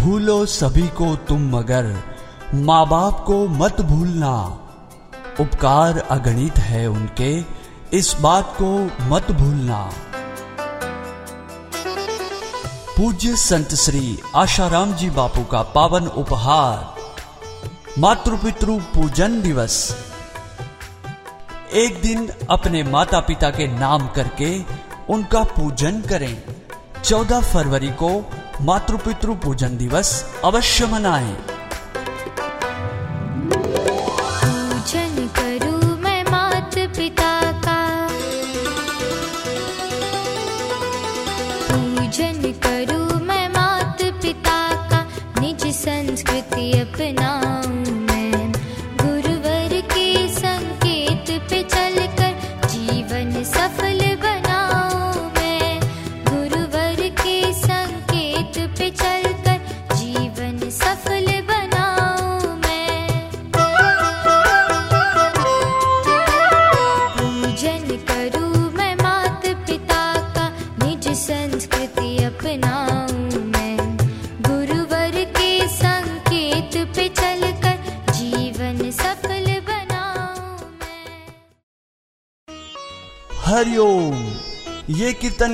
भूलो सभी को तुम मगर। माँ बाप को मत भूलना। उपकार अगणित है उनके। इस बात को मत भूलना। पूज्य संत श्री आशाराम जी बापू का पावन उपहार। मातृपितृ पूजन दिवस। एक दिन अपने माता पिता के नाम करके उनका पूजन करें। 14 फरवरी को मातृपितृ पूजन दिवस अवश्य मनाएँ।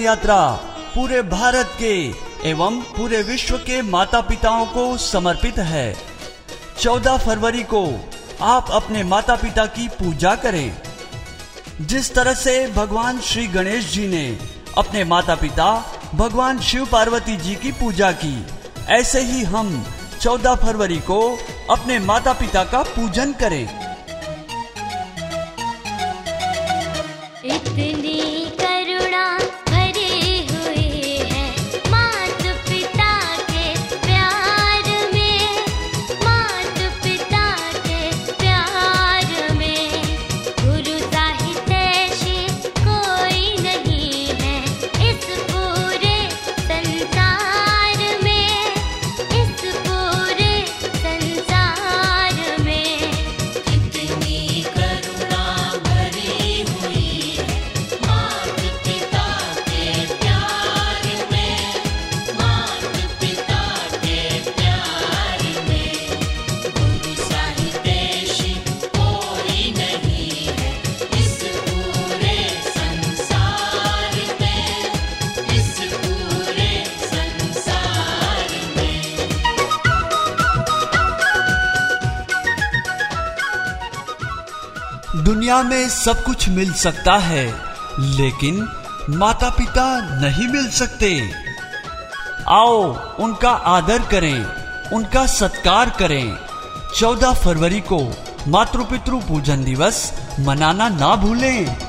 यात्रा पूरे भारत के एवं पूरे विश्व के माता पिताओं को समर्पित है। 14 फरवरी को आप अपने माता पिता की पूजा करें। जिस तरह से भगवान श्री गणेश जी ने अपने माता पिता भगवान शिव पार्वती जी की पूजा की, ऐसे ही हम 14 फरवरी को अपने माता पिता का पूजन करें। में सब कुछ मिल सकता है, लेकिन माता पिता नहीं मिल सकते। आओ, उनका आदर करें, उनका सत्कार करें। 14 फरवरी को मातृ पितृ पूजन दिवस मनाना ना भूलें।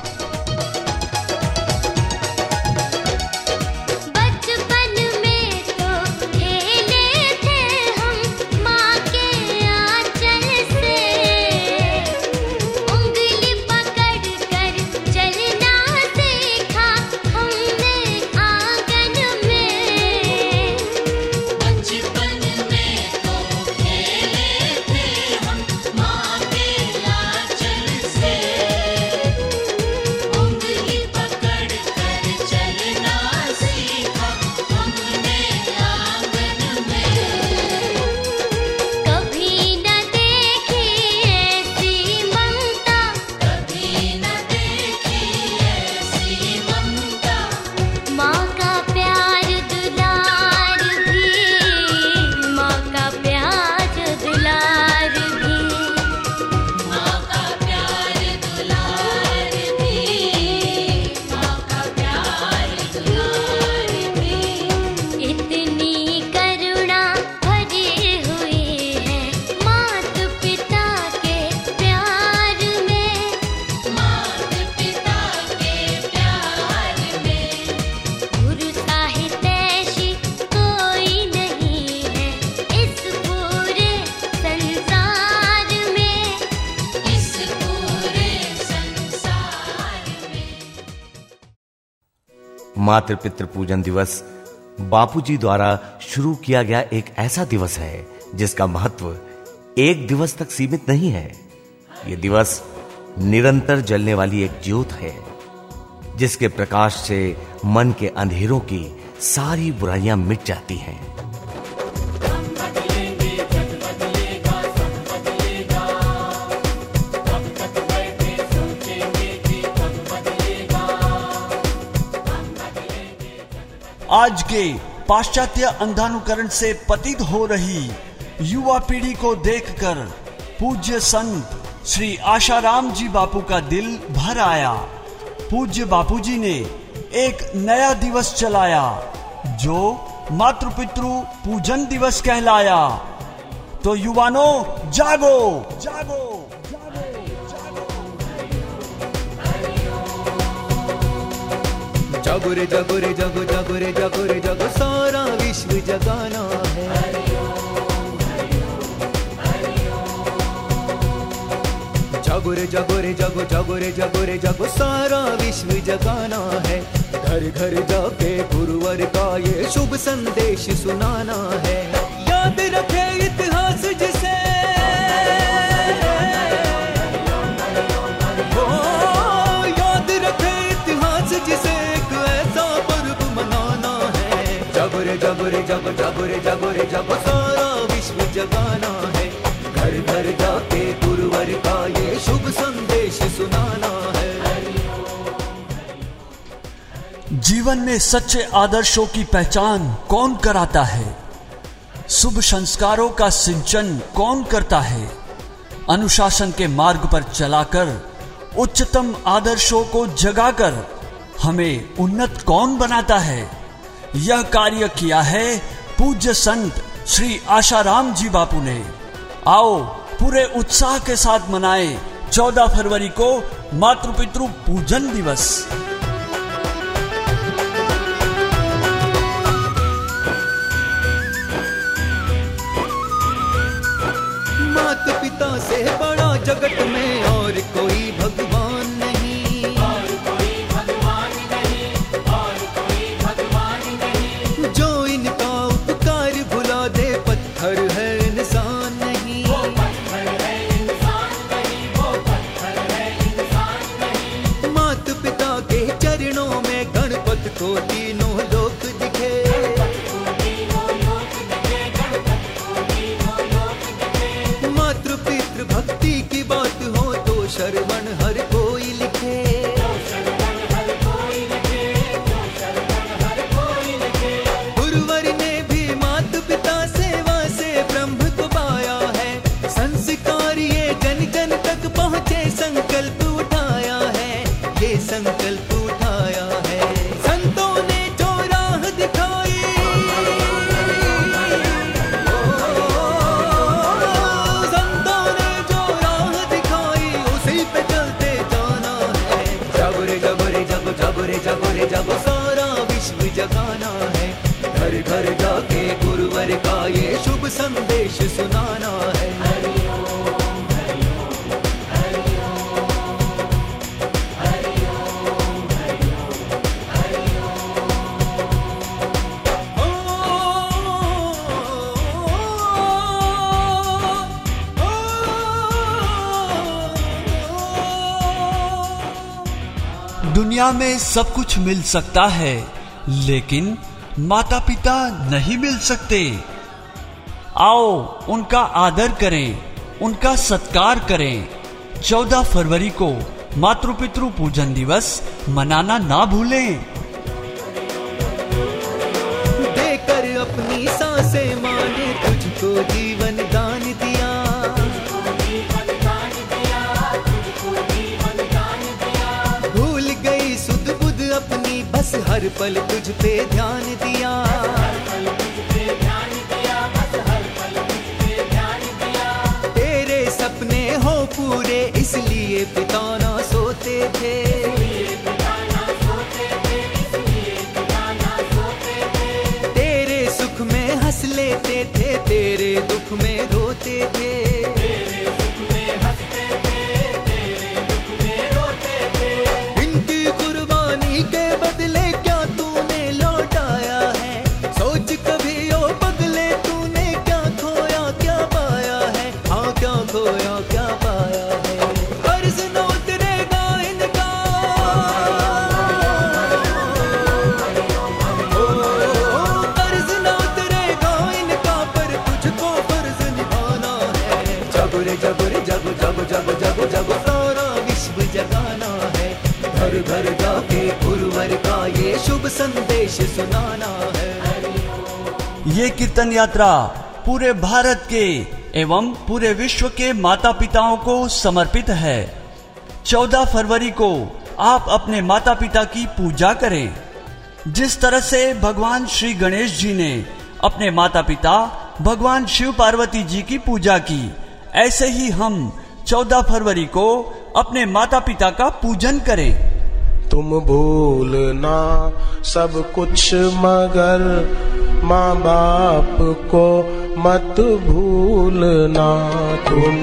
मातृ पूजन दिवस बापूजी द्वारा शुरू किया गया एक ऐसा दिवस है, जिसका महत्व एक दिवस तक सीमित नहीं है। ये दिवस निरंतर जलने वाली एक ज्योत है, जिसके प्रकाश से मन के अंधेरों की सारी बुराइयाँ मिट जाती हैं। आज के पाश्चात्य अंधानुकरण से पतित हो रही युवा पीढ़ी को देखकर पूज्य संत श्री आशाराम जी बापू का दिल भर आया। पूज्य बापू जी ने एक नया दिवस चलाया, जो मातृपितृ पूजन दिवस कहलाया। तो युवानों, जागो! जागो! जागो रे जागो रे जागो जागो सारा विश्व जगाना है जागो रे जागो रे जागो जागो रे जागो रे जागो सारा विश्व जगाना है घर घर जाके गुरुवर का ये शुभ संदेश सुनाना है याद रखे इतिहास जिसे जागो रे जागो रे जागो सारा विश्व जगाना है, घर घर जाके गुरुवर का ये शुभ संदेश सुनाना है। जीवन में सच्चे आदर्शों की पहचान कौन कराता है? शुभ संस्कारों का सिंचन कौन करता है? अनुशासन के मार्ग पर चलाकर, उच्चतम आदर्शों को जगाकर, हमें उन्नत कौन बनाता है? यह कार्य किया है पूज्य संत श्री आशाराम जी बापू ने। आओ, पूरे उत्साह के साथ मनाएँ 14 फरवरी को मातृ पितृ पूजन दिवस। गणपत में सब कुछ मिल सकता है, लेकिन माता पिता नहीं मिल सकते। आओ, उनका आदर करें, उनका सत्कार करें। 14 फरवरी को मातृपितृ पूजन दिवस मनाना ना भूलें। देकर अपनी साँसें माने, तुझको जीवन हर पल तुझ पे ध्यान दिया। यात्रा पूरे भारत के एवं पूरे विश्व के माता पिताओं को समर्पित है। 14 फरवरी को आप अपने माता पिता की पूजा करें। जिस तरह से भगवान श्री गणेश जी ने अपने माता पिता भगवान शिव पार्वती जी की पूजा की ऐसे ही हम 14 फरवरी को अपने माता पिता का पूजन करें। तुम भूलना सब कुछ मगर माँ बाप को मत भूलना तुम।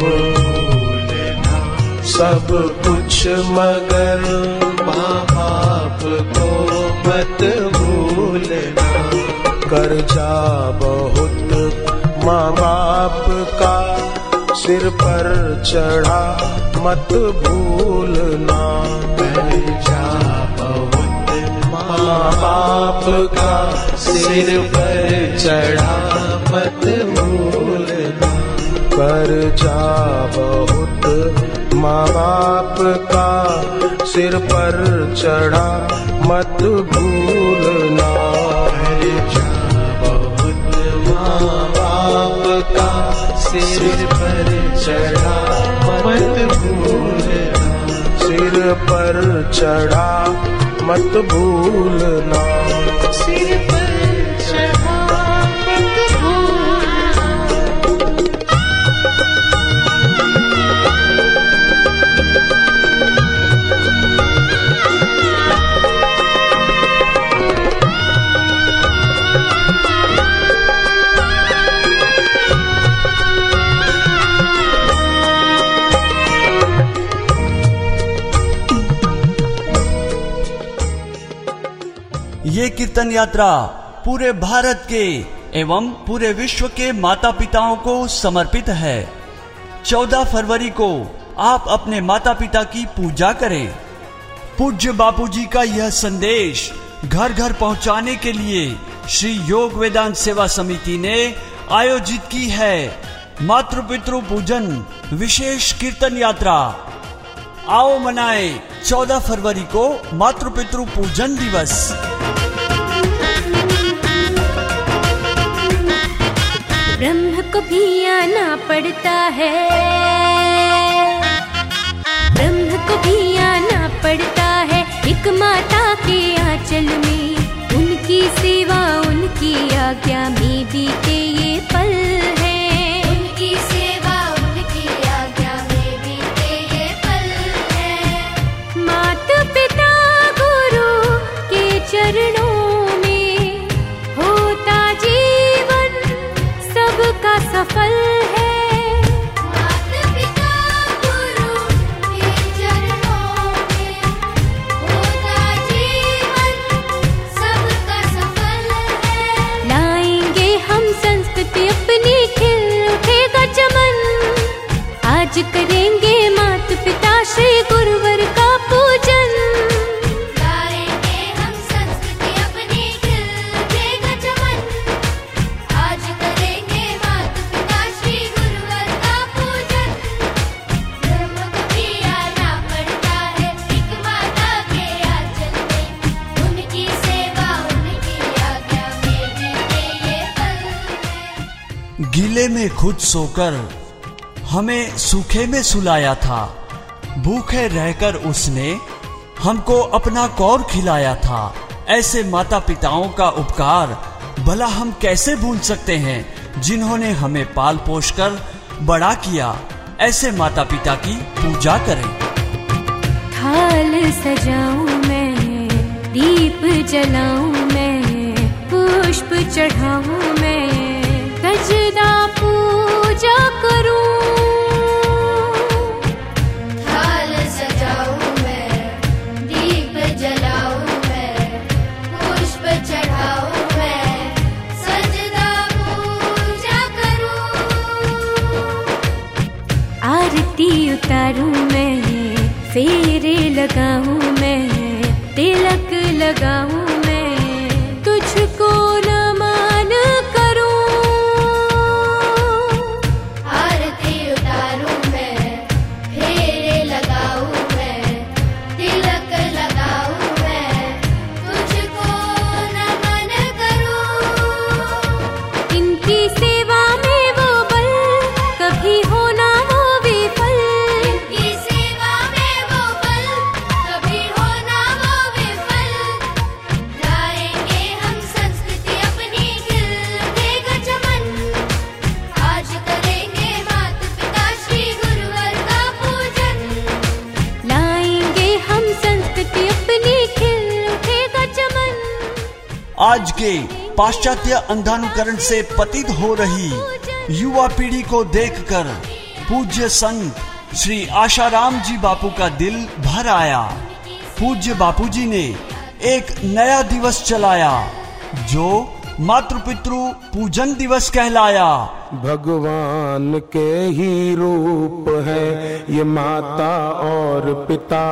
सब कुछ मगर माँ बाप को मत भूलना। कर्जा बहुत माँ बाप का सिर पर चढ़ा मत भूलना। कर्जा बहुत बाप का सिर पर चढ़ा मत भूलना। जा बहुत माँ बाप का सिर पर चढ़ा मत भूलना। कर्जा बहुत माँ बाप का सिर पर चढ़ा मत भूलना। सिर पर चढ़ा मत भूलना। सिर कीर्तन यात्रा पूरे भारत के एवं पूरे विश्व के माता पिताओं को समर्पित है। 14 फरवरी को आप अपने माता पिता की पूजा करें। पूज्य बापूजी का यह संदेश घर घर पहुँचाने के लिए श्री योग वेदांत सेवा समिति ने आयोजित की है। मातृ पितृ पूजन विशेष कीर्तन यात्रा। आओ मनाए 14 फरवरी को मातृ पितृ पूजन दिवस। ब्रह्म को भी आना पड़ता है। ब्रह्म को भी आना पड़ता है। एक माता के आंचल में उनकी सेवा, उनकी आज्ञा में बीते सोकर हमें सूखे में सुलाया था। भूखे रहकर उसने हमको अपना कौर खिलाया था। ऐसे माता पिताओं का उपकार भला हम कैसे भूल सकते हैं? जिन्होंने हमें पाल पोष कर बड़ा किया, ऐसे माता पिता की पूजा करें। थाल सजाऊं मैं, दीप जलाऊं मैं, पुष्प चढ़ाऊं मैं सजदा पूजा करूँ। थाल सजाऊं मैं, दीप जलाऊं मैं, पुष्प पूजा करूँ। आरती उतारूं मैं, फेरे लगाऊँ मैं, तिलक लगाऊँ के पाश्चात्य अंधानुकरण से पतित हो रही युवा पीढ़ी को देखकर पूज्य संत श्री आशाराम जी बापू का दिल भर आया। पूज्य बापू जी ने एक नया दिवस चलाया, जो मातृ पितृ पूजन दिवस कहलाया। भगवान के ही रूप है, ये माता और पिता।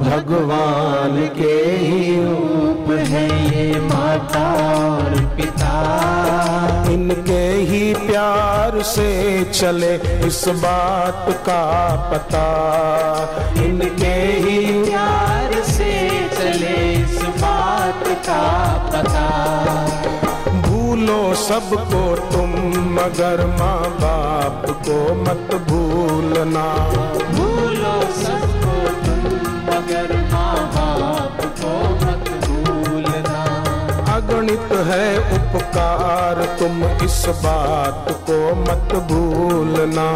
भगवान के ही रूप है, ये माता और पिता। इनके ही प्यार से चले इस बात का पता। इनके ही प्यार से चले इस बात का पता। भूलो सबको तुम मगर माँ बाप को मत भूलना। भूलो सबको तुम मगर माँ बाप को मत भूलना। अगणित है उपकार तुम इस बात को मत भूलना।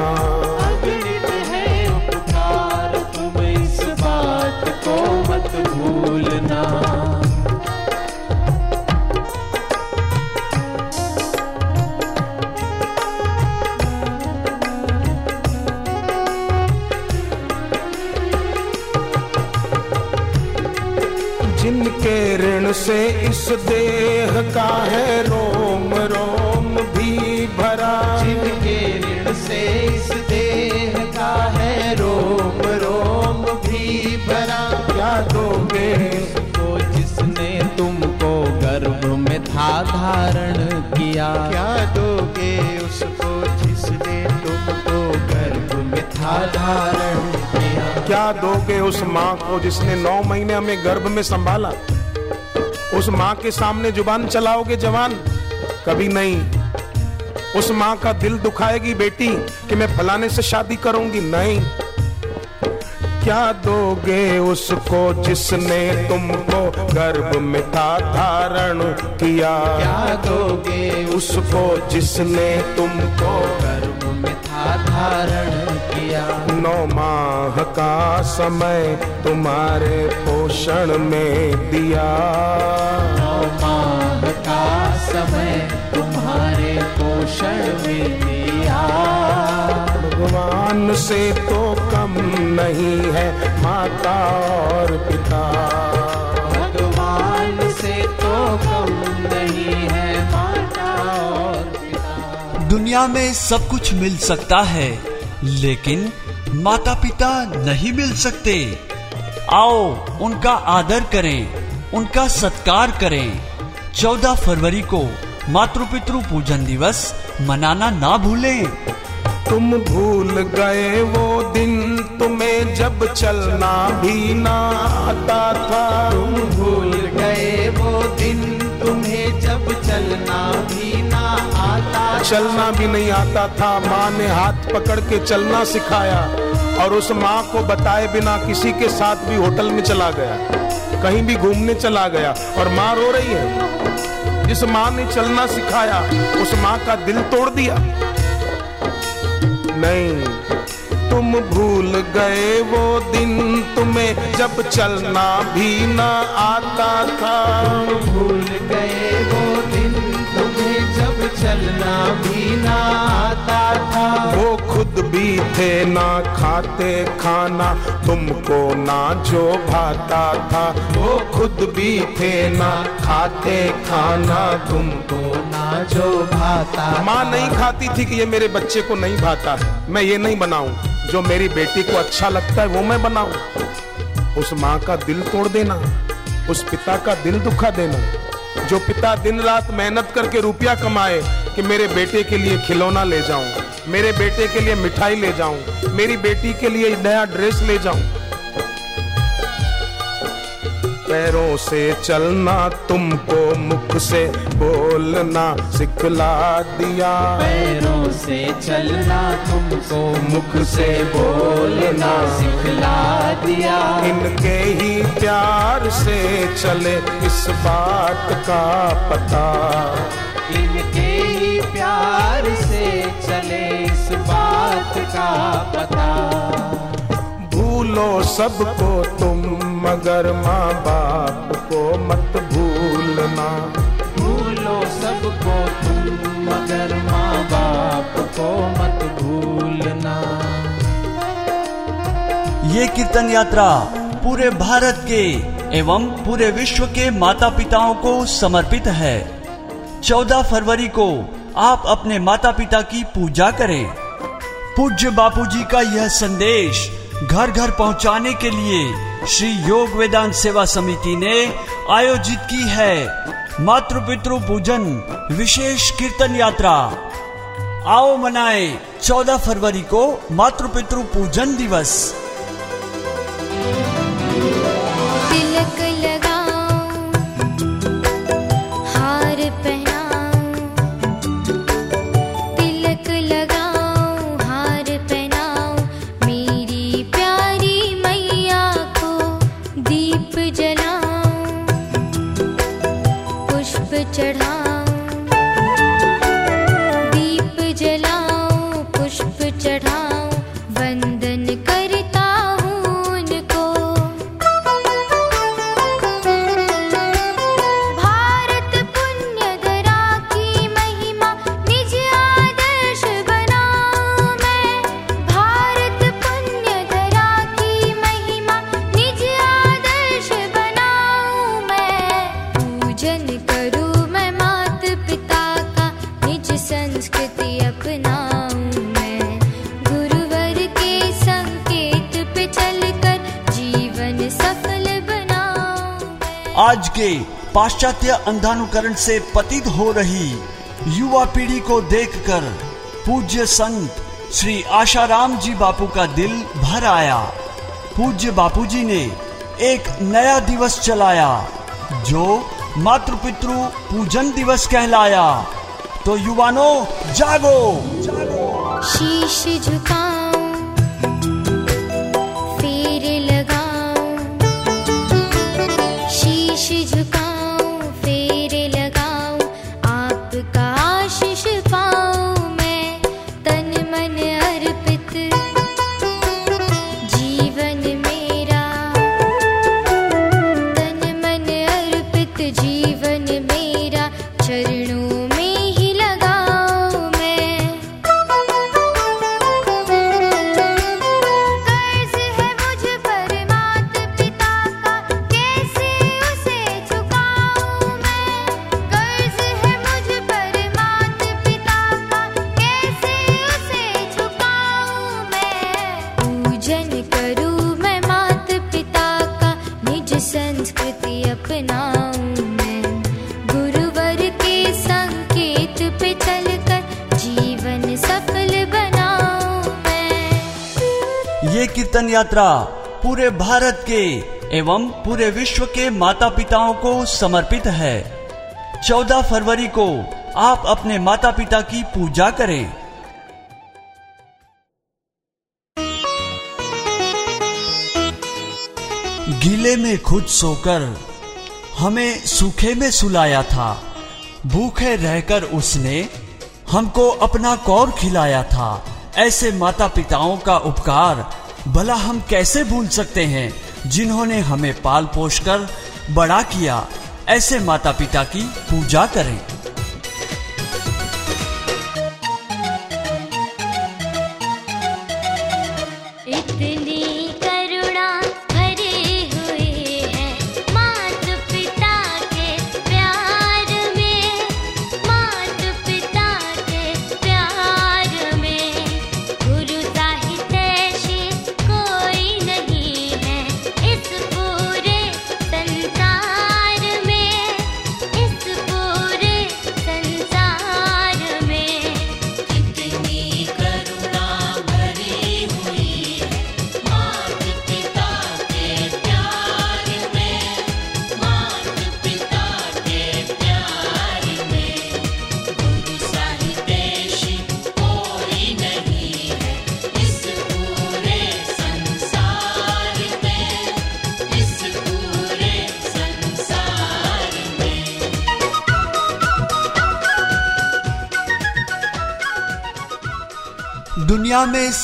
इस देह का है रोम रोम भी भरा। जिनके ऋण से इस देह का है रोम रोम भी भरा। क्या दोगे को जिसने तुमको गर्भ में था धारण किया क्या दोगे उसको जिसने तुमको गर्भ में था धारण किया। क्या दोगे उस माँ को जिसने नौ महीने हमें गर्भ में संभाला उस माँ के सामने ज़ुबान चलाओगे जवान? कभी नहीं। उस माँ का दिल दुखाएगी बेटी कि मैं फलाने से शादी करूँगी? नहीं। क्या दोगे उसको जिसने तुमको गर्भ में था धारण किया? क्या दोगे उसको जिसने तुमको गर्भ में था धारण नौ माह का समय तुम्हारे पोषण में दिया। नौ माह का समय तुम्हारे पोषण में दिया। भगवान से तो कम नहीं है माता और पिता। भगवान से तो कम नहीं है माता और पिता। दुनिया में सब कुछ मिल सकता है लेकिन माता पिता नहीं मिल सकते। आओ, उनका आदर करें, उनका सत्कार करें। 14 फरवरी को मातृपितृ पूजन दिवस मनाना ना भूलें। तुम भूल गए वो दिन, तुम्हें जब चलना भी ना आता था। तुम भूल गए वो दिन, तुम्हें जब चलना भी चलना भी नहीं आता था। माँ ने हाथ पकड़ के चलना सिखाया और उस माँ को बताए बिना किसी के साथ भी होटल में चला गया। कहीं भी घूमने चला गया और माँ रो रही है। जिस माँ ने चलना सिखाया, उस माँ का दिल तोड़ दिया। नहीं, तुम भूल गए वो दिन तुम्हें जब चलना भी ना आता था। भूल गए चलना भी ना आता था। वो खुद भी थे ना खाते खाना तुमको ना जो भाता था। वो खुद भी थे ना खाते खाना तुमको ना जो भाता माँ नहीं खाती थी कि ये मेरे बच्चे को नहीं भाता है। मैं ये नहीं बनाऊँ। जो मेरी बेटी को अच्छा लगता है वो मैं बनाऊँ। उस माँ का दिल तोड़ देना उस पिता का दिल दुखा देना जो पिता दिन रात मेहनत करके रुपया कमाए कि मेरे बेटे के लिए खिलौना ले जाऊँ, मेरे बेटे के लिए मिठाई ले जाऊँ, मेरी बेटी के लिए नया ड्रेस ले जाऊँ पैरों से चलना तुमको मुख से बोलना सिखला दिया। पैरों से चलना तुमको मुख से बोलना सिखला दिया। इनके ही प्यार से चले इस बात का पता। इनके ही प्यार से चले इस बात का पता। भूलो सबको तुम मगर माँ बाप को मत भूलना। भूलो सबको तुम मगर माँ बाप को मत भूलना। ये कीर्तन यात्रा पूरे भारत के एवं पूरे विश्व के माता पिताओं को समर्पित है। 14 फरवरी को आप अपने माता पिता की पूजा करें। पूज्य बापूजी का यह संदेश घर घर पहुँचाने के लिए श्री योग वेदांत सेवा समिति ने आयोजित की है मातृ पितृ पूजन विशेष कीर्तन यात्रा। आओ मनाए 14 फरवरी को मातृ पितृ पूजन दिवस। आज के पाश्चात्य अंधानुकरण से पतित हो रही युवा पीढ़ी को देखकर पूज्य संत श्री आशाराम जी बापू का दिल भर आया पूज्य बापूजी ने एक नया दिवस चलाया, जो मातृ पितृ पूजन दिवस कहलाया तो युवानों, जागो जागो। शीश झुकाऊं यात्रा पूरे भारत के एवं पूरे विश्व के माता पिताओं को समर्पित है। 14 फरवरी को आप अपने माता पिता की पूजा करें। गीले में खुद सोकर, हमें सूखे में सुलाया था। भूखे रहकर उसने हमको अपना कौर खिलाया था। ऐसे माता पिताओं का उपकार भला हम कैसे भूल सकते हैं जिन्होंने हमें पाल पोष कर बड़ा किया? ऐसे माता पिता की पूजा करें।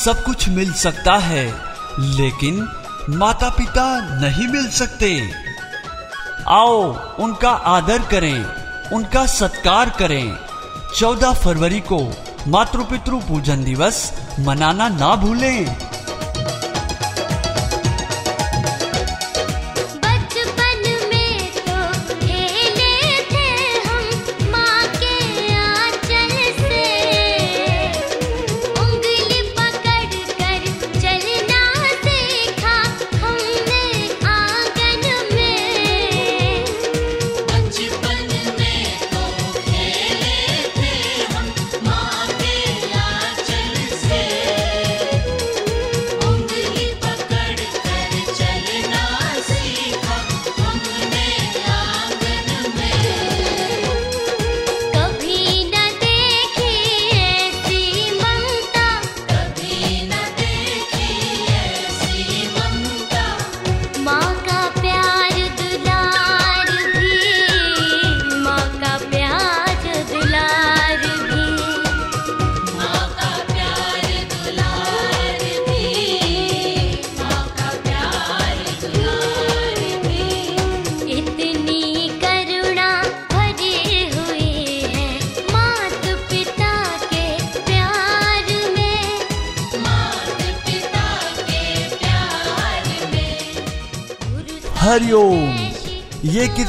सब कुछ मिल सकता है, लेकिन माता पिता नहीं मिल सकते। आओ, उनका आदर करें, उनका सत्कार करें। 14 फरवरी को मातृ पितृ पूजन दिवस मनाना ना भूलें।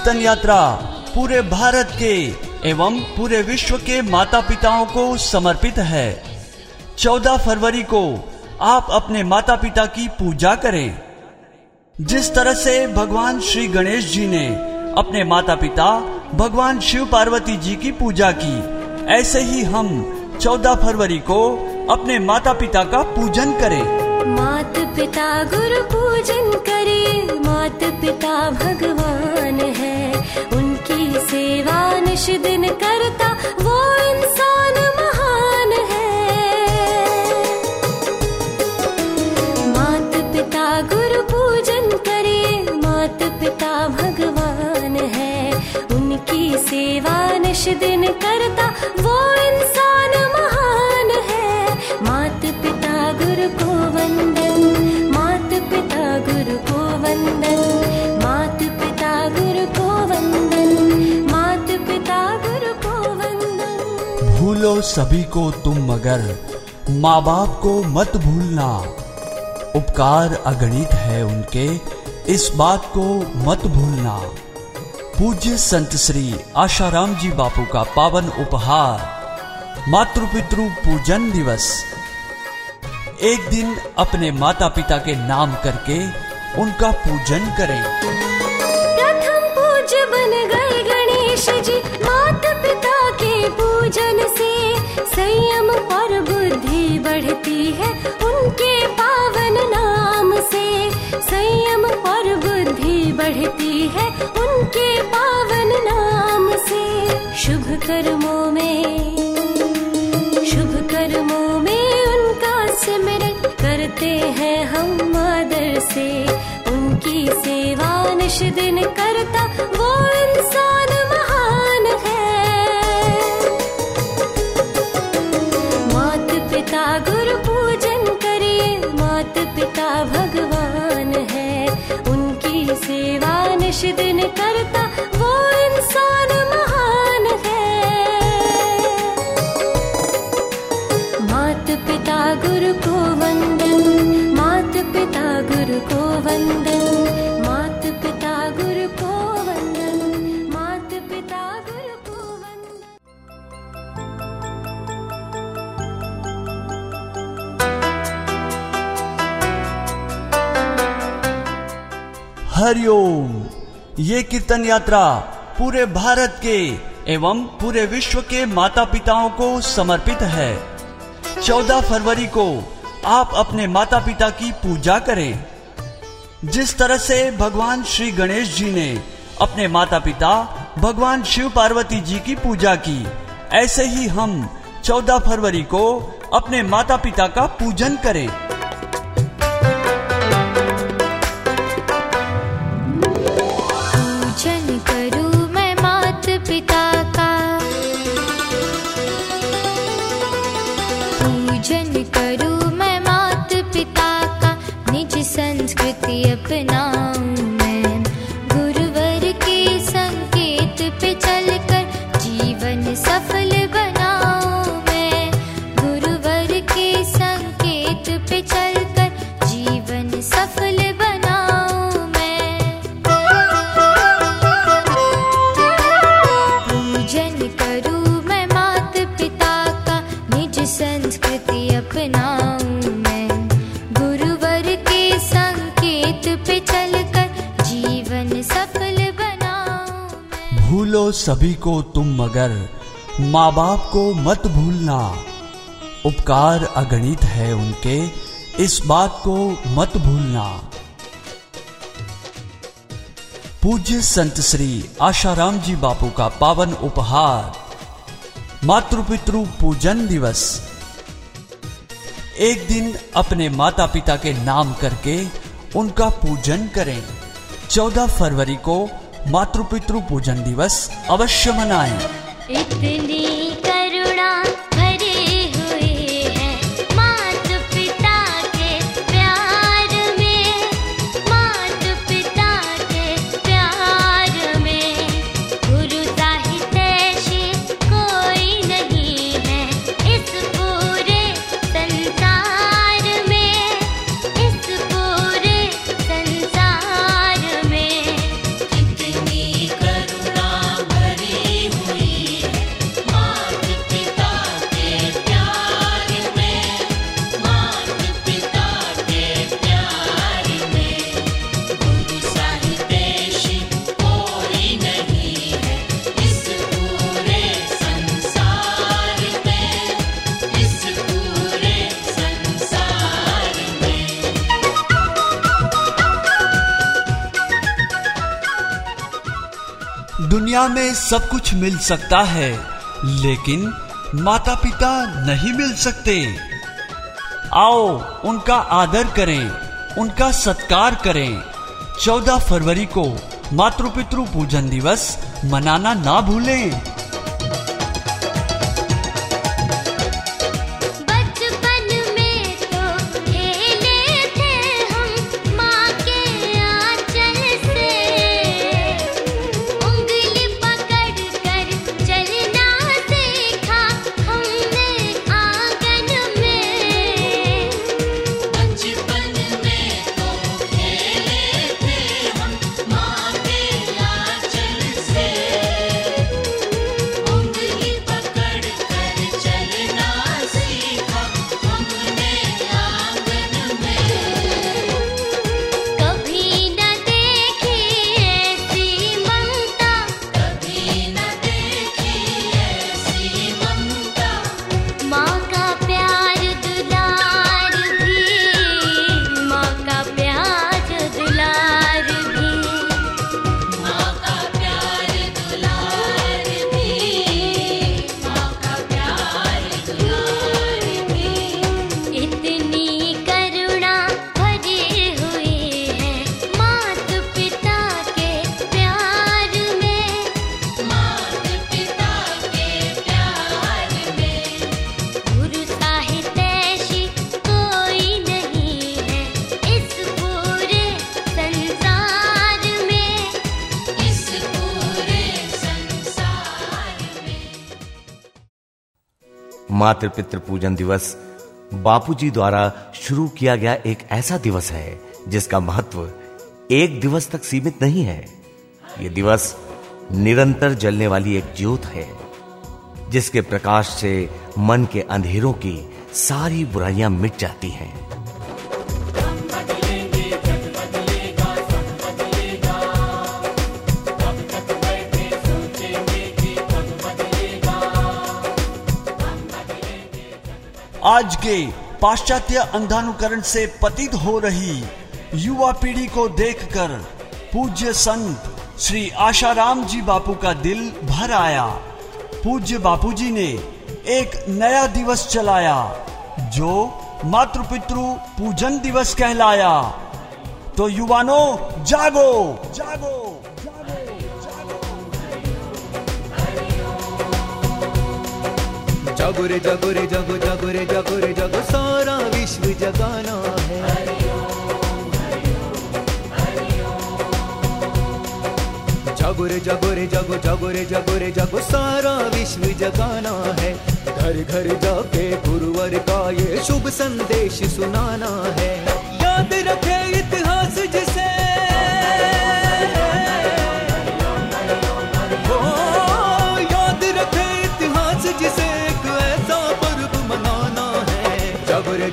कीर्तन यात्रा पूरे भारत के एवं पूरे विश्व के माता पिताओं को समर्पित है। 14 फरवरी को आप अपने माता पिता की पूजा करें। जिस तरह से भगवान श्री गणेश जी ने अपने माता पिता भगवान शिव पार्वती जी की पूजा की, ऐसे ही हम 14 फरवरी को अपने माता पिता का पूजन करें। मात पिता गुरु पूजन करे मात पिता भगवान है। उनकी सेवा निश दिन करता, वो इंसान महान है। मात पिता गुरु पूजन करे मात पिता भगवान है। उनकी सेवा निश दिन करता, वो सभी को तुम मगर। माँ बाप को मत भूलना। उपकार अगणित है उनके। इस बात को मत भूलना। पूज्य संत श्री आशाराम जी बापू का पावन उपहार। मातृ पितृ पूजन दिवस। एक दिन अपने माता पिता के नाम करके उनका पूजन करें। प्रथम पूज्य बन गए गणेश जी। माता पिता के पूजन से पावन नाम से शुभ कर्मों में, शुभ कर्मों में उनका सिमरन करते हैं हम आदर से। उनकी सेवा निश दिन करता हरिओम। ये कीर्तन यात्रा पूरे भारत के एवं पूरे विश्व के माता पिताओं को समर्पित है। 14 फरवरी को आप अपने माता पिता की पूजा करें। जिस तरह से भगवान श्री गणेश जी ने अपने माता पिता भगवान शिव पार्वती जी की पूजा की, ऐसे ही हम 14 फरवरी को अपने माता पिता का पूजन करें। सभी को तुम मगर माँ बाप को मत भूलना। उपकार अगणित है उनके, इस बात को मत भूलना। पूज्य संत श्री आशाराम जी बापू का पावन उपहार मातृ पितृ पूजन दिवस। एक दिन अपने माता पिता के नाम करके उनका पूजन करें। 14 फरवरी को मातृ पितृ पूजन दिवस अवश्य मनाएँ। इतनी सब कुछ मिल सकता है, लेकिन माता पिता नहीं मिल सकते। आओ, उनका आदर करें, उनका सत्कार करें। 14 फरवरी को मातृ पितृ पूजन दिवस मनाना ना भूलें। मातृ पितृ पूजन दिवस बापूजी द्वारा शुरू किया गया एक ऐसा दिवस है, जिसका महत्व एक दिवस तक सीमित नहीं है। यह दिवस निरंतर जलने वाली एक ज्योत है, जिसके प्रकाश से मन के अंधेरों की सारी बुराइयाँ मिट जाती हैं। आज के पाश्चात्य अंधानुकरण से पतित हो रही युवा पीढ़ी को देखकर पूज्य संत श्री आशाराम जी बापू का दिल भर आया। पूज्य बापू जी ने एक नया दिवस चलाया, जो मातृ पितृ पूजन दिवस कहलाया। तो युवानों, जागो जागो। जागो रे जागो रे जागो जागो, सारा विश्व जगाना है। जागो रे जागो रे जागो जागो रे जागो रे जागो, सारा विश्व जगाना है। घर घर जाके गुरुवर का ये शुभ संदेश सुनाना है। याद रखे इतिहास जिसे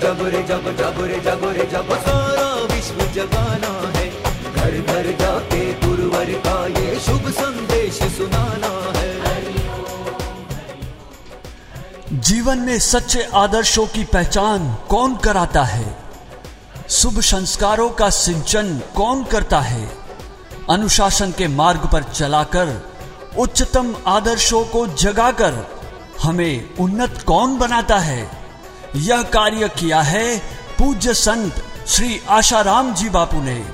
जागो रे जागो जागो रे जागो रे जागो सारा विश्व जगाना है। घर घर जाके गुरुवर का ये शुभ संदेश सुनाना है। जीवन में सच्चे आदर्शों की पहचान कौन कराता है? शुभ संस्कारों का सिंचन कौन करता है? अनुशासन के मार्ग पर चलाकर, उच्चतम आदर्शों को जगाकर, हमें उन्नत कौन बनाता है? यह कार्य किया है पूज्य संत श्री आशाराम जी बापू ने।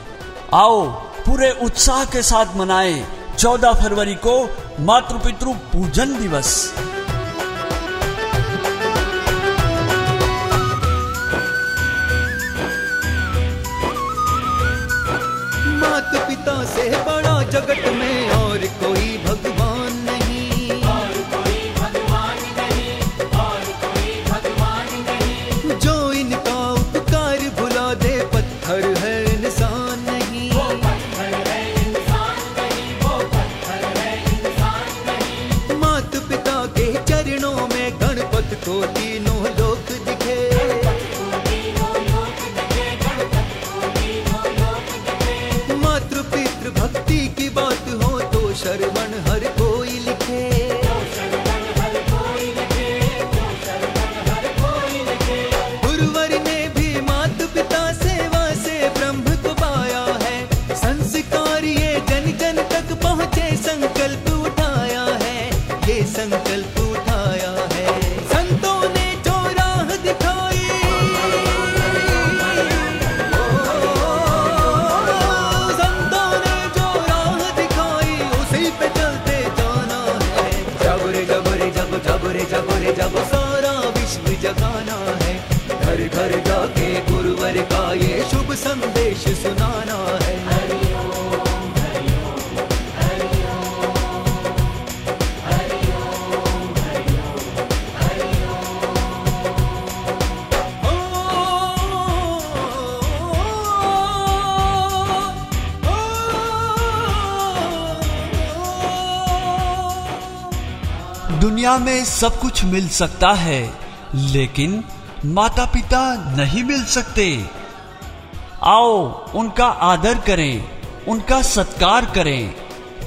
आओ पूरे उत्साह के साथ मनाएँ 14 फरवरी को मातृ पितृ पूजन दिवस। सब कुछ मिल सकता है, लेकिन माता पिता नहीं मिल सकते। आओ, उनका आदर करें, उनका सत्कार करें।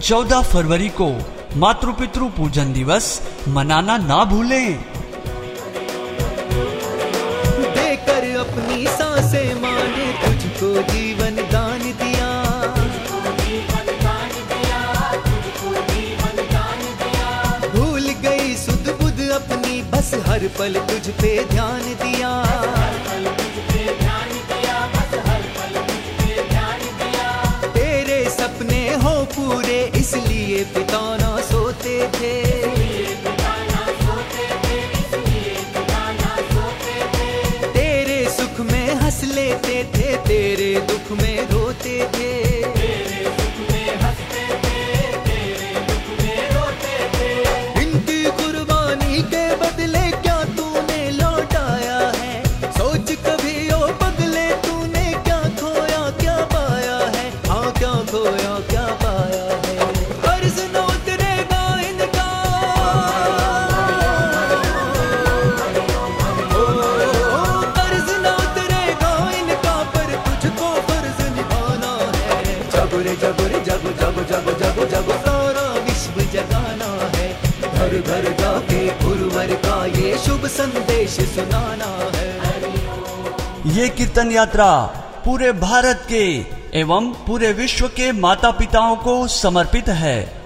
14 फरवरी को मातृ पितृ पूजन दिवस मनाना ना भूलें। देकर अपनी साँसें माने तुझको जीवन हर पल तुझ पे ध्यान दिया। कीर्तन यात्रा पूरे भारत के एवं पूरे विश्व के माता पिताओं को समर्पित है।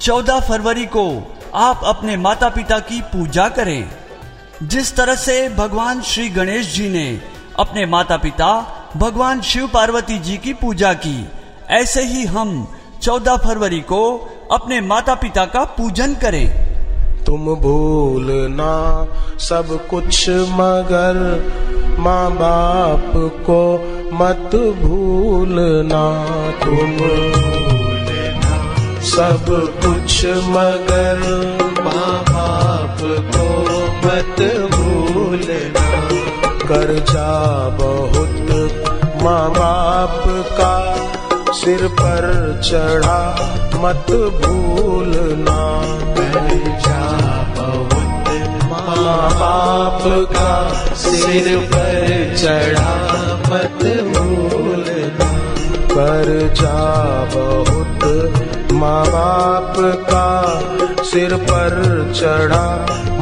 14 फरवरी को आप अपने माता पिता की पूजा करें। जिस तरह से भगवान श्री गणेश जी ने अपने माता पिता भगवान शिव पार्वती जी की पूजा की, ऐसे ही हम 14 फरवरी को अपने माता पिता का पूजन करें। तुम भूलना सब कुछ मगर माँ बाप को मत भूलना, तुम भूलना। सब कुछ मगर माँ बाप को मत भूलना। कर्जा बहुत माँ बाप का सिर पर चढ़ा, मत भूलना। कर्जा बहुत माँ बाप का सिर पर चढ़ा मत भूलना। पर जा बहुत माँ बाप का सिर पर चढ़ा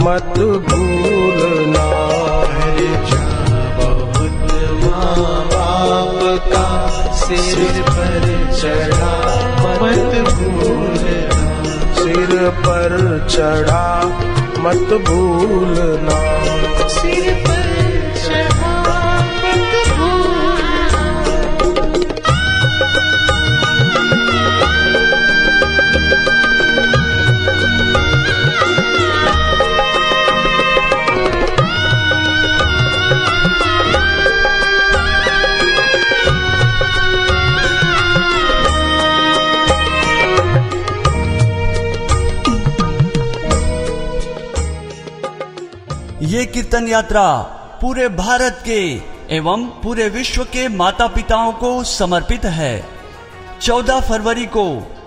मत भूलना। कर्जा बहुत माँ बाप का सिर पर चढ़ा मत भूलना। सिर पर चढ़ा मत भूलना। कीर्तन यात्रा पूरे भारत के एवं पूरे विश्व के माता पिताओं को समर्पित है। 14 फरवरी को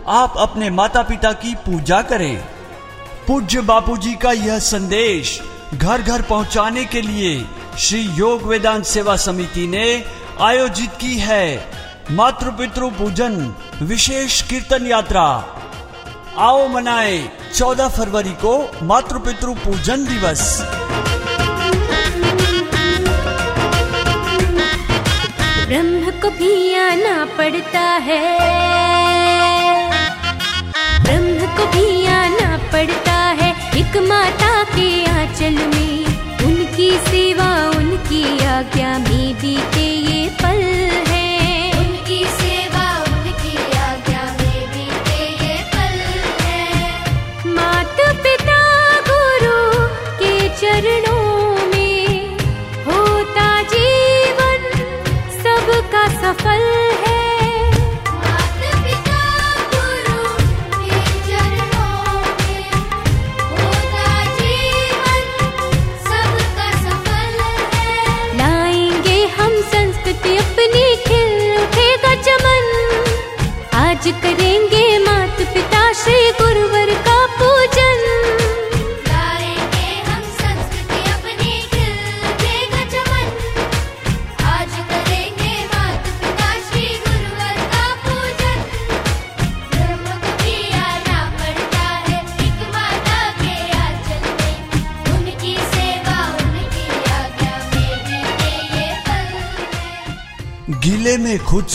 आप अपने माता पिता की पूजा करें। पूज्य बापूजी का यह संदेश घर घर पहुँचाने के लिए श्री योग वेदांत सेवा समिति ने आयोजित की है। मातृ पितृ पूजन विशेष कीर्तन यात्रा। आओ मनाएँ 14 फरवरी को मातृ पितृ पूजन दिवस। ब्रह्म को भी आना पड़ता है। ब्रह्म को भी आना पड़ता है, एक माता के आंचल में। उनकी सेवा, उनकी आज्ञा में बीते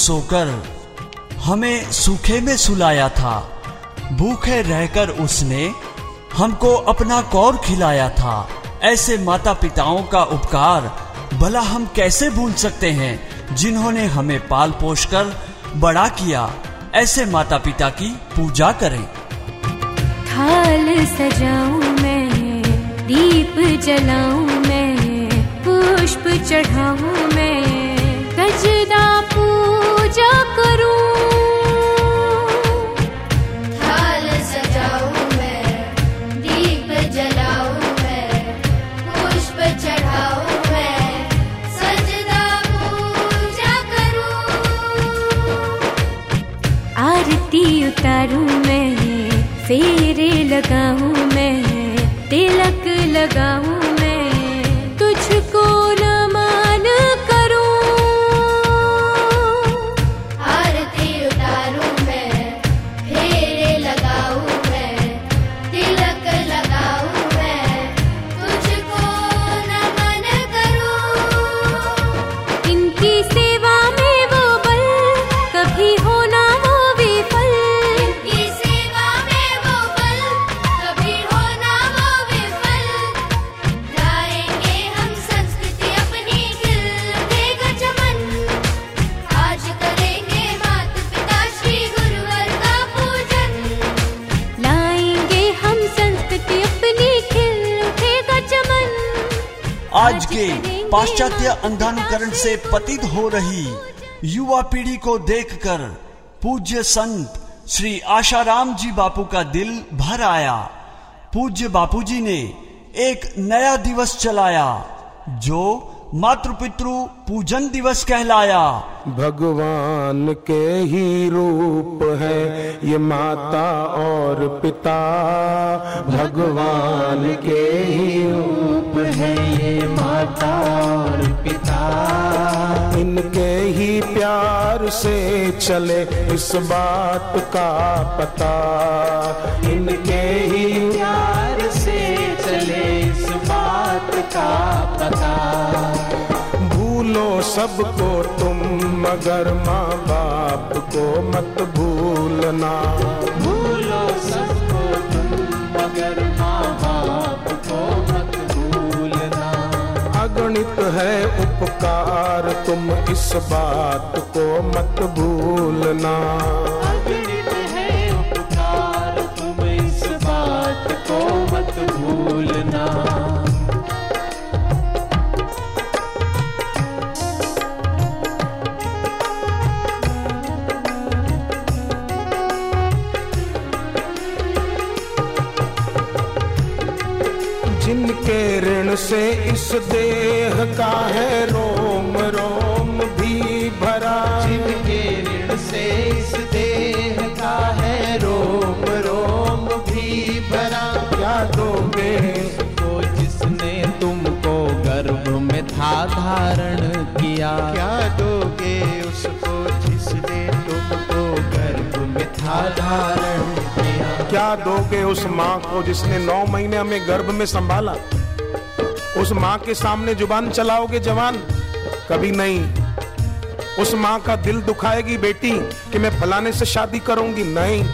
सोकर हमें सूखे में सुलाया था। भूखे रहकर उसने हमको अपना कौर खिलाया था। ऐसे माता पिताओं का उपकार भला हम कैसे भूल सकते हैं, जिन्होंने हमें पाल पोष कर बड़ा किया। ऐसे माता पिता की पूजा करें। थाल सजाऊं मैं, दीप जलाऊं मैं, पुष्प चढ़ाऊं मैं गजदा पूजा करूँ। थाल सजाऊं मैं, दीप जलाऊं मैं, पुष्प पूजा करूँ। आरती उतारूं मैं, फेरे लगाऊँ मैं, तिलक लगाऊँ मैं के पाश्चात्य अंधानुकरण से पतित हो रही युवा पीढ़ी को देखकर पूज्य संत श्री आशाराम जी बापू का दिल भर आया। पूज्य बापूजी ने एक नया दिवस चलाया, जो मातृपितृ पूजन दिवस कहलाया। भगवान के ही रूप है, ये माता और पिता। भगवान के ही रूप है, ये माता और पिता। इनके ही प्यार से चले इस बात का पता। इनके ही प्यार से चले इस बात का पता। भूलो सबको तुम मगर माँ बाप को मत भूलना। भूलो सबको तुम मगर माँ बाप को मत भूलना। अगणित है उपकार तुम इस बात को मत भूलना। किया। क्या दोगे उसको जिसने तुमको गर्भ में था धारण किया? क्या दोगे उस माँ को जिसने नौ महीने हमें गर्भ में संभाला? उस माँ के सामने ज़ुबान चलाओगे जवान? कभी नहीं। उस माँ का दिल दुखाएगी बेटी कि मैं फलाने से शादी करूँगी? नहीं।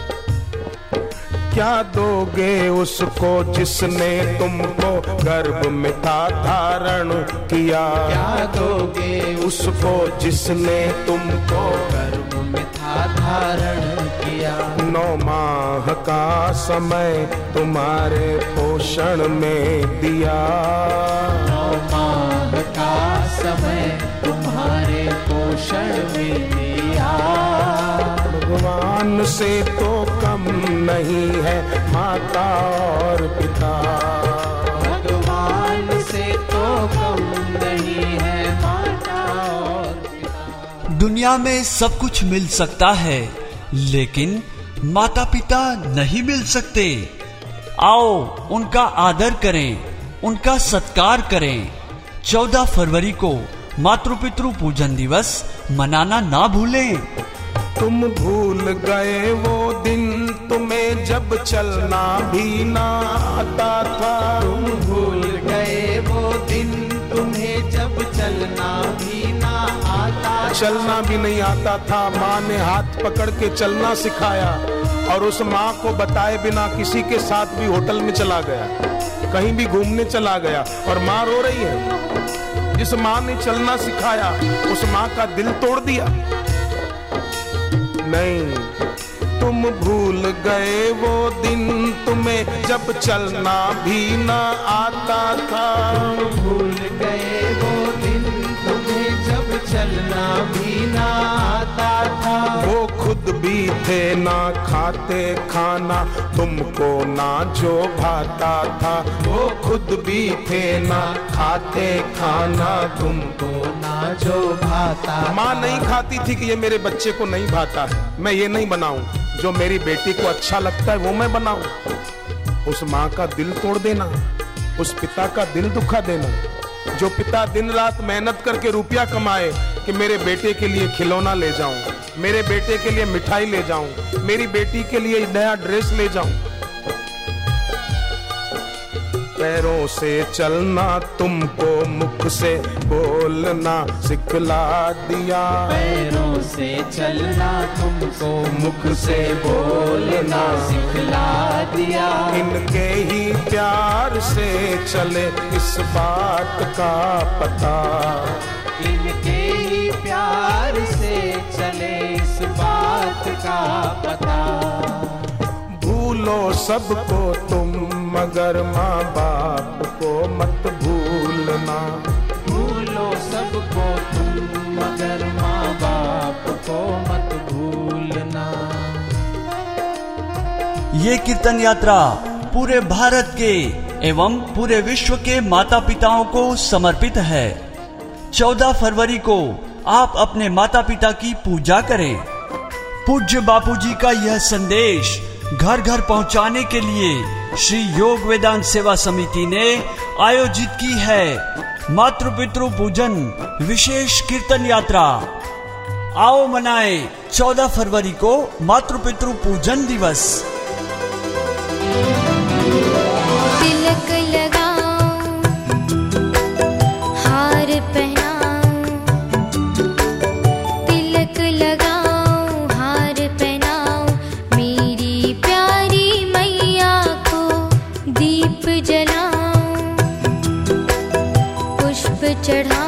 दोगे उसको जिसने तुमको गर्भ में था धारण किया। क्या दोगे उसको जिसने तुमको गर्भ में था धारण किया। नौ माह का समय तुम्हारे पोषण में दिया। नौ माह का समय तुम्हारे पोषण में दिया। भगवान से तो कम नहीं है माता और पिता। भगवान से तो कम नहीं है माता और पिता। दुनिया में सब कुछ मिल सकता है लेकिन माता पिता नहीं मिल सकते। आओ उनका आदर करें उनका सत्कार करें। 14 फरवरी को मातृपितृ पूजन दिवस मनाना ना भूलें। तुम भूल गए वो दिन तुम्हें जब चलना भी ना आता था। तुम भूल गए वो दिन तुम्हें जब चलना भी ना आता चलना भी नहीं आता था। माँ ने हाथ पकड़ के चलना सिखाया और उस माँ को बताए बिना किसी के साथ भी होटल में चला गया कहीं भी घूमने चला गया और माँ रो रही है। जिस माँ ने चलना सिखाया उस माँ का दिल तोड़ दिया। नहीं तुम भूल गए वो दिन तुम्हें जब चलना भी ना आता था। भूल गए वो दिन तुम्हें जब चलना भी ना आता था। वो खुद भी थे ना खाते खाना तुमको ना जो भाता था। वो खुद भी थे ना खाते खाना तुमको ना जो भाता माँ नहीं खाती थी कि ये मेरे बच्चे को नहीं भाता है। मैं ये नहीं बनाऊँ जो मेरी बेटी को अच्छा लगता है, वो मैं बनाऊँ। उस माँ का दिल तोड़ देना, उस पिता का दिल दुखा देना, जो पिता दिन रात मेहनत करके रुपया कमाए कि मेरे बेटे के लिए खिलौना ले जाऊँ, मेरे बेटे के लिए मिठाई ले जाऊँ, मेरी बेटी के लिए नया ड्रेस ले जाऊँ पैरों से चलना तुमको मुख से बोलना सिखला दिया। पैरों से चलना तुमको मुख से बोलना सिखला दिया। इनके ही प्यार से चले इस बात का पता। इनके ही प्यार से चले इस बात का पता। भूलो सबको तुम। मगर माँ बाप को मत भूलना। भूलो सबको तुम मगर माँ बाप को मत भूलना। ये कीर्तन यात्रा पूरे भारत के एवं पूरे विश्व के माता पिताओं को समर्पित है। 14 फरवरी को आप अपने माता पिता की पूजा करें। पूज्य बापूजी का यह संदेश घर घर पहुँचाने के लिए श्री योग वेदांत सेवा समिति ने आयोजित की है मातृ पितृ पूजन विशेष कीर्तन यात्रा। आओ मनाए 14 फरवरी को मातृ पितृ पूजन दिवस। पुष्प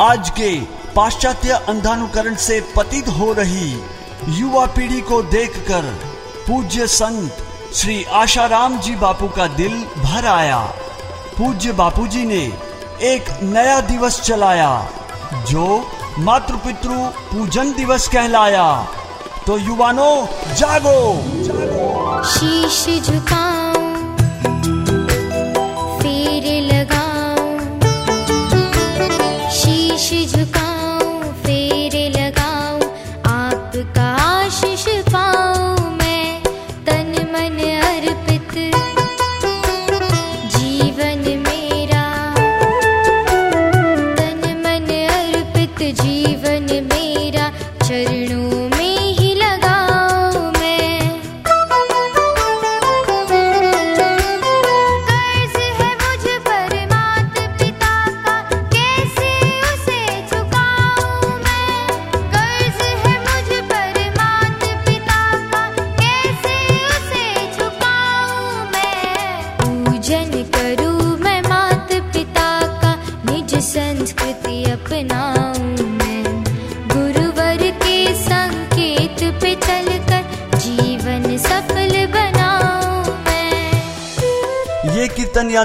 आज के पाश्चात्य अंधानुकरण से पतित हो रही युवा पीढ़ी को देखकर पूज्य संत श्री आशाराम जी बापू का दिल भर आया पूज्य बापू जी ने एक नया दिवस चलाया, जो मातृ पितृ पूजन दिवस कहलाया तो युवानों, जागो जागो। शीश झुकाऊं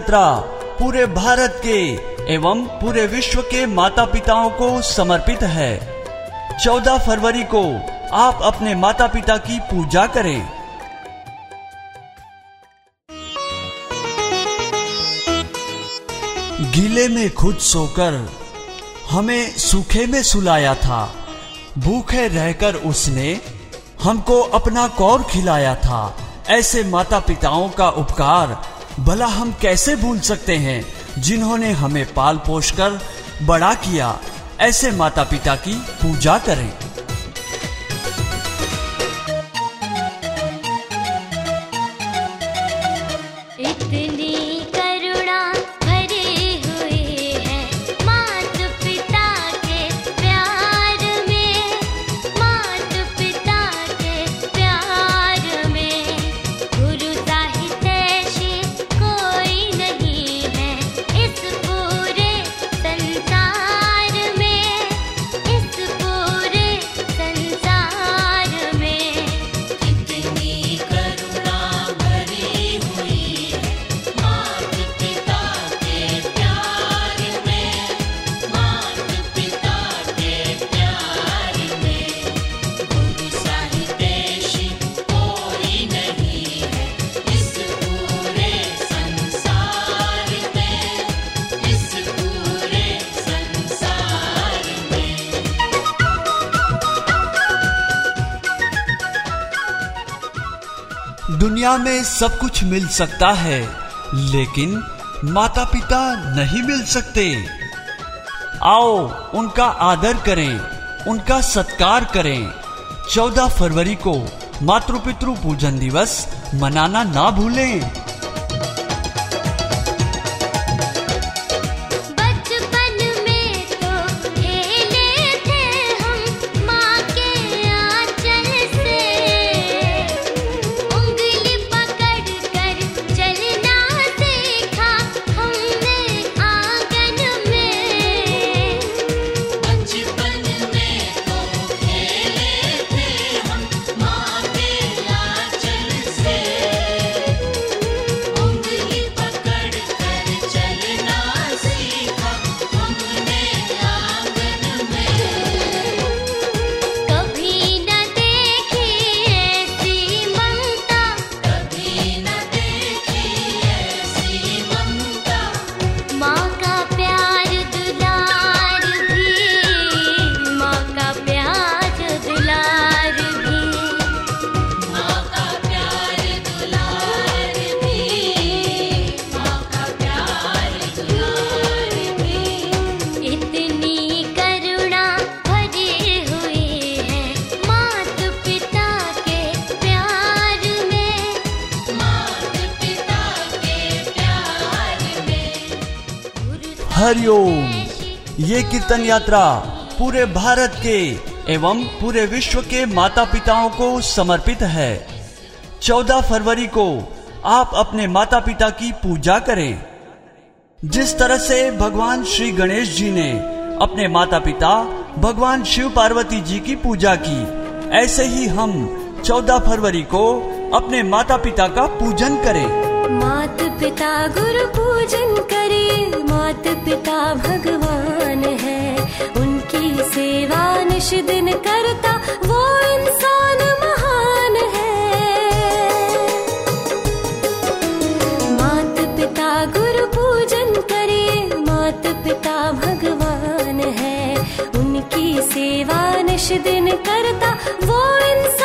यात्रा पूरे भारत के एवं पूरे विश्व के माता पिताओं को समर्पित है। 14 फरवरी को आप अपने माता पिता की पूजा करें। गीले में खुद सोकर, हमें सूखे में सुलाया था। भूखे रहकर उसने हमको अपना कौर खिलाया था। ऐसे माता पिताओं का उपकार भला हम कैसे भूल सकते हैं जिन्होंने हमें पाल पोष कर बड़ा किया? ऐसे माता पिता की पूजा करें। सब कुछ मिल सकता है, लेकिन माता पिता नहीं मिल सकते। आओ, उनका आदर करें, उनका सत्कार करें। 14 फरवरी को मातृ पितृ पूजन दिवस मनाना ना भूलें। यात्रा पूरे भारत के एवं पूरे विश्व के माता पिताओं को समर्पित है। 14 फरवरी को आप अपने माता पिता की पूजा करें। जिस तरह से भगवान श्री गणेश जी ने अपने माता पिता भगवान शिव पार्वती जी की पूजा की, ऐसे ही हम 14 फरवरी को अपने माता पिता का पूजन करें। पिता गुरु पूजन करे, मात पिता भगवान है। उनकी सेवा निश दिन करता, वो इंसान महान है। मात पिता गुरु पूजन करे, मात पिता भगवान है। उनकी सेवा निश दिन करता, वो इंसान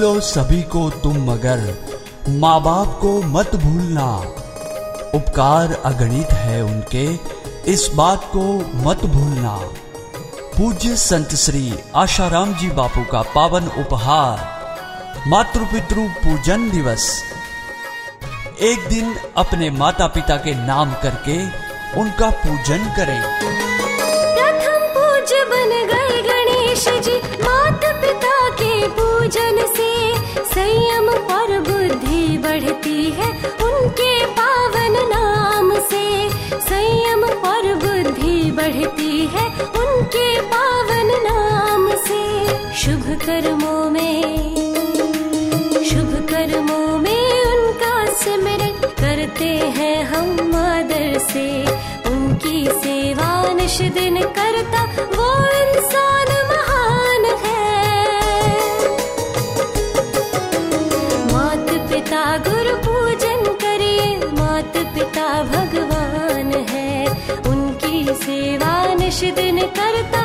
भूलो सभी को तुम मगर। माँ बाप को मत भूलना। उपकार अगणित है उनके। इस बात को मत भूलना। पूज्य संत श्री आशाराम जी बापू का पावन उपहार। मातृ पितृ पूजन दिवस। एक दिन अपने माता पिता के नाम करके उनका पूजन करें। पूजन से संयम और बुद्धि बढ़ती है। उनके पावन नाम से संयम और बुद्धि बढ़ती है। उनके पावन नाम से शुभ कर्मों में, शुभ कर्मों में उनका स्मरण करते हैं हम आदर से। उनकी सेवा निश दिन करता पिता भगवान है उनकी सेवा निश दिन करता